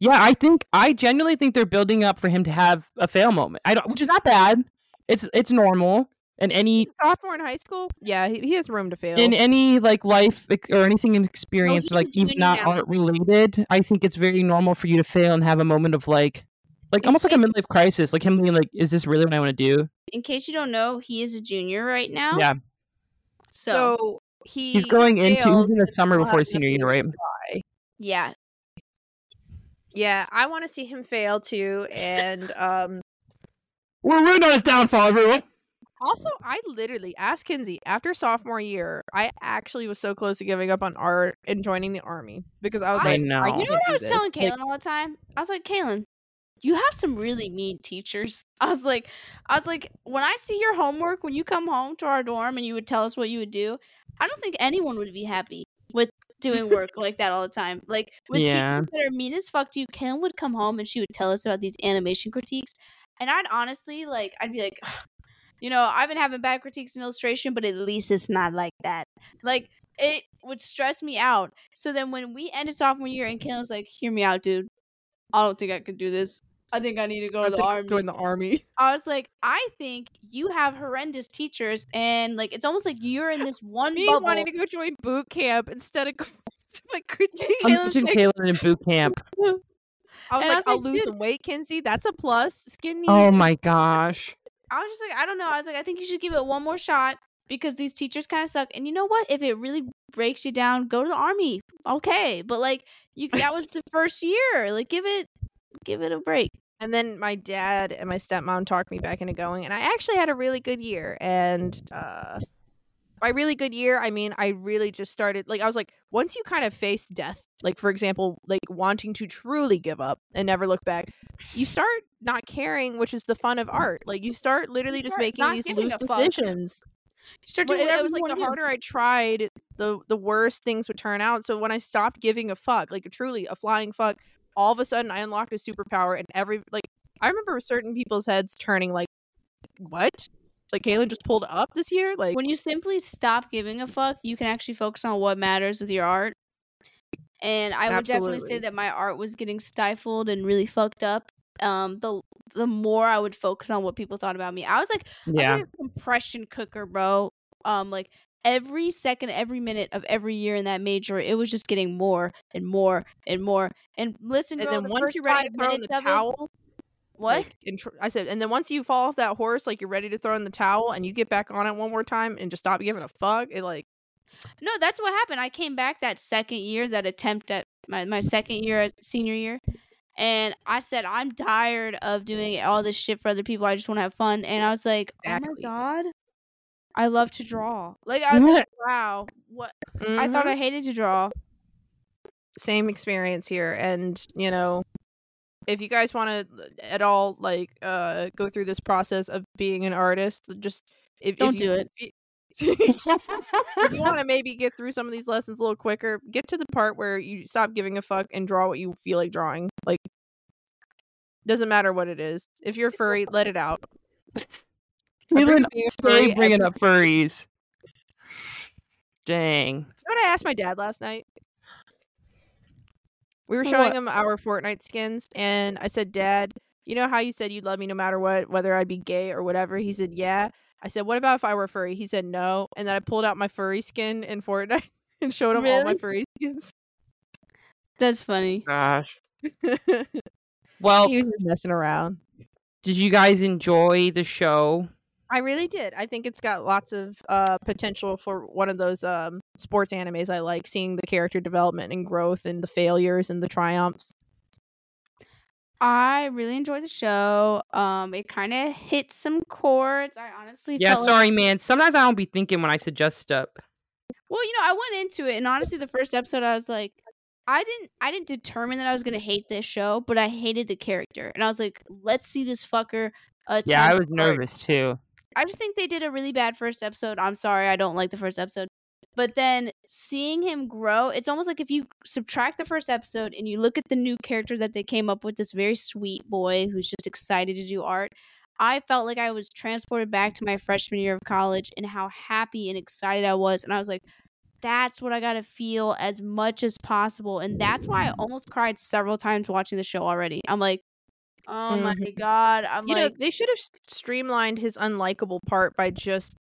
Yeah, I think I genuinely think they're building up for him to have a fail moment. I don't, which is not bad. It's it's normal in any Sophomore in high school. Yeah, he, he has room to fail. in any like life or anything in experience, he's like even not now. art related. I think it's very normal for you to fail and have a moment of like, like almost like a midlife crisis, like him being like, "Is this really what I want to do?" In case you don't know, he is a junior right now. Yeah. So, so he He's going into he's in the summer before his senior year, right? to. Yeah. Yeah, I want to see him fail too, and um, We're rooting on his downfall, everyone. Also I literally asked Kinsey after sophomore year. I actually was so close to giving up on art and joining the army because I was I like, know. I You know what I was this. telling Kaylin all the time? I was like, Kaylin, you have some really mean teachers. [LAUGHS] I was like, I was like, when I see your homework when you come home to our dorm and you would tell us what you would do, I don't think anyone would be happy with doing work [LAUGHS] like that all the time. Like with Yeah. teachers that are mean as fuck to you, Kaylin would come home and she would tell us about these animation critiques, and I'd honestly like, I'd be like. [SIGHS] You know, I've been having bad critiques in illustration, but at least it's not like that. Like, it would stress me out. So then when we ended sophomore year and Kaylin was like, hear me out, dude. I don't think I could do this. I think I need to go I to the army. Join the army. [LAUGHS] I was like, I think you have horrendous teachers, and like it's almost like you're in this one Me bubble. wanting to go join boot camp instead of going to my [LAUGHS] critique. I'm Kaylin's teaching like- Kaylin in boot camp. [LAUGHS] I was And I like, was I'll like, lose some weight, Kinsey. That's a plus. Skinny. Oh my gosh. I was just like, I don't know. I was like, I think you should give it one more shot because these teachers kind of suck. And you know what? If it really breaks you down, go to the army. Okay, but like you, that was the first year. Like, give it, give it a break. And then my dad and my stepmom talked me back into going, and I actually had a really good year. And uh, by really good year, I mean I really just started like I was like, once you kind of face death, like for example, like wanting to truly give up and never look back, you start not caring, which is the fun of art. Like you start literally just start making these loose decisions. You start doing it, was like the do. harder I tried, the the worse things would turn out. So when I stopped giving a fuck, like truly a flying fuck, all of a sudden I unlocked a superpower, and every like I remember certain people's heads turning like, "What? Like Kaylin just pulled up this year? Like when you simply stop giving a fuck, you can actually focus on what matters with your art. And I would definitely say that my art was getting stifled and really fucked up. Um, the the more I would focus on what people thought about me, I was like, I was Yeah. like a compression cooker, bro. Um, like every second, every minute of every year in that major, it was just getting more and more and more. And listen, and girl, then the once you're ready to throw in the of it- towel, what? Like, and tr- I said, and then once you fall off that horse, like you're ready to throw in the towel, and you get back on it one more time, and just stop giving a fuck. It like No, that's what happened. I came back that second year, that attempt at my, my second year at senior year. And I said, I'm tired of doing all this shit for other people. I just want to have fun. And I was like, Exactly. oh my God, I love to draw. Like, I was like, [LAUGHS] wow, what? I thought mhm. I hated to draw. same experience here and you know if you guys want to at all like uh go through this process of being an artist just if, Don't if you, do it. If [LAUGHS] you want to maybe get through some of these lessons a little quicker get to the part where you stop giving a fuck and draw what you feel like drawing like doesn't matter what it is if you're furry let it out [LAUGHS] I bring Kaylin up being a furry bringing up furries. Dang. You know what I asked my dad last night? We were What? showing him our Fortnite skins, and I said, Dad, you know how you said you'd love me no matter what, whether I'd be gay or whatever? He said, Yeah. I said, What about if I were furry? He said, No. And then I pulled out my furry skin in Fortnite [LAUGHS] and showed him all my Really? furry skins. That's funny. Gosh. [LAUGHS] Well, he was just messing around. did you guys enjoy the show? I really did. I think it's got lots of uh, potential for one of those um, sports animes I like, seeing the character development and growth and the failures and the triumphs. I really enjoyed the show. Um, it kind of hit some chords. I honestly Yeah, felt like- sorry, man. Sometimes I don't be thinking when I suggest stuff. Well, you know, I went into it, and honestly, the first episode, I was like, I didn't, I didn't determine that I was gonna hate this show, but I hated the character, and I was like, let's see this fucker. Yeah, I was nervous too. I just think they did a really bad first episode. I'm sorry, I don't like the first episode. But then seeing him grow, it's almost like if you subtract the first episode and you look at the new characters that they came up with, this very sweet boy who's just excited to do art. I felt like I was transported back to my freshman year of college and how happy and excited I was. And I was like, that's what I got to feel as much as possible. And that's why I almost cried several times watching the show already. I'm like, oh my mm-hmm. God. I'm you like, know they should have streamlined his unlikable part by just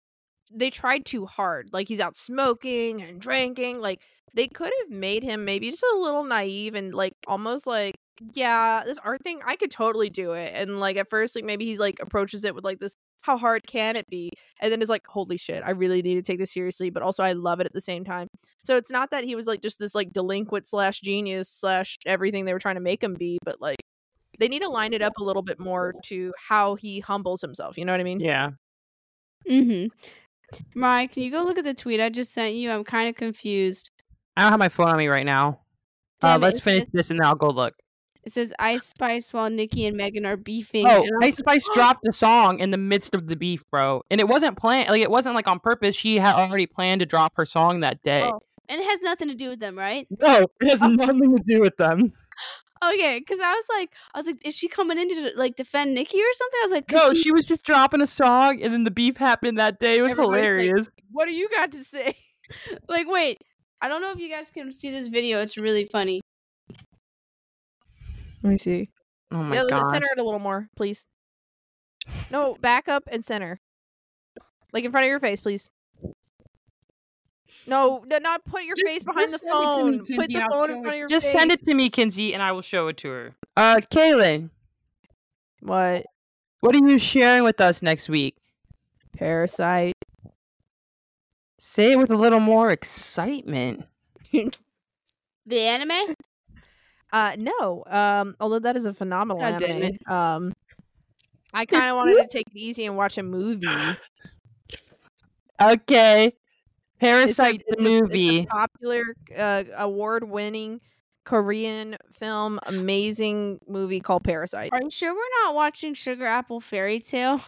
they tried too hard like he's out smoking and drinking like they could have made him maybe just a little naive and like almost like yeah this art thing i could totally do it and like at first like maybe he like approaches it with like this how hard can it be? And then it's like, holy shit, I really need to take this seriously, but also I love it at the same time. So it's not that he was like just this like delinquent slash genius slash everything they were trying to make him be, but like they need to line it up a little bit more to how he humbles himself. You know what I mean? Yeah. Mm-hmm. Mike, can you go look at the tweet I just sent you? I'm kind of confused. I don't have my phone on me right now. Uh, let's finish says- this and then I'll go look. It says Ice Spice while Nikki and Megan are beefing. Oh, Ice Spice dropped a song in the midst of the beef, bro, and it wasn't planned. Like it wasn't like on purpose. She had already planned to drop her song that day. Oh. and it has nothing to do with them, right? No, it has nothing to do with them. Okay, because I was like, I was like, is she coming in to like defend Nikki or something? I was like, No, she, she was just dropping a song, and then the beef happened that day. It was Everybody's like, hilarious. What do you got to say? [LAUGHS] like, wait, I don't know if you guys can see this video. It's really funny. Let me see. oh my yeah, god! center it a little more, please. No, back up and center. Like in front of your face, please. No, no not put your Just- face behind the just send it to me, phone. Put the I'll phone in front of your Just face. Just send it to me, Kinsey, and I will show it to her. Uh, Kaylin, What? what are you sharing with us next week? Parasite. Say it with a little more excitement. [LAUGHS] The anime? Uh no. Um although that is a phenomenal God damn anime. Um I [LAUGHS] kind of wanted to take it easy and watch a movie. Okay. It's a- Parasite it's the a- it's a movie. popular uh, award-winning Korean film, amazing movie called Parasite. Are you sure we're not watching Sugar Apple Fairy Tale?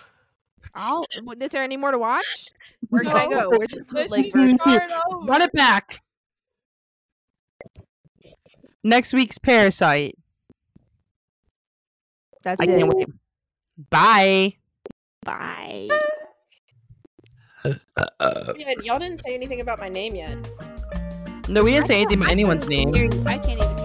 I'll, is there any more to watch? Where can I go? Where's the [LAUGHS] Let's bootleg just version? start over. Run it back. Next week's Parasite. That's I it. can't wait. Bye. Bye. Y'all didn't say anything about my name yet. No, we didn't say anything about anyone's name. I can't even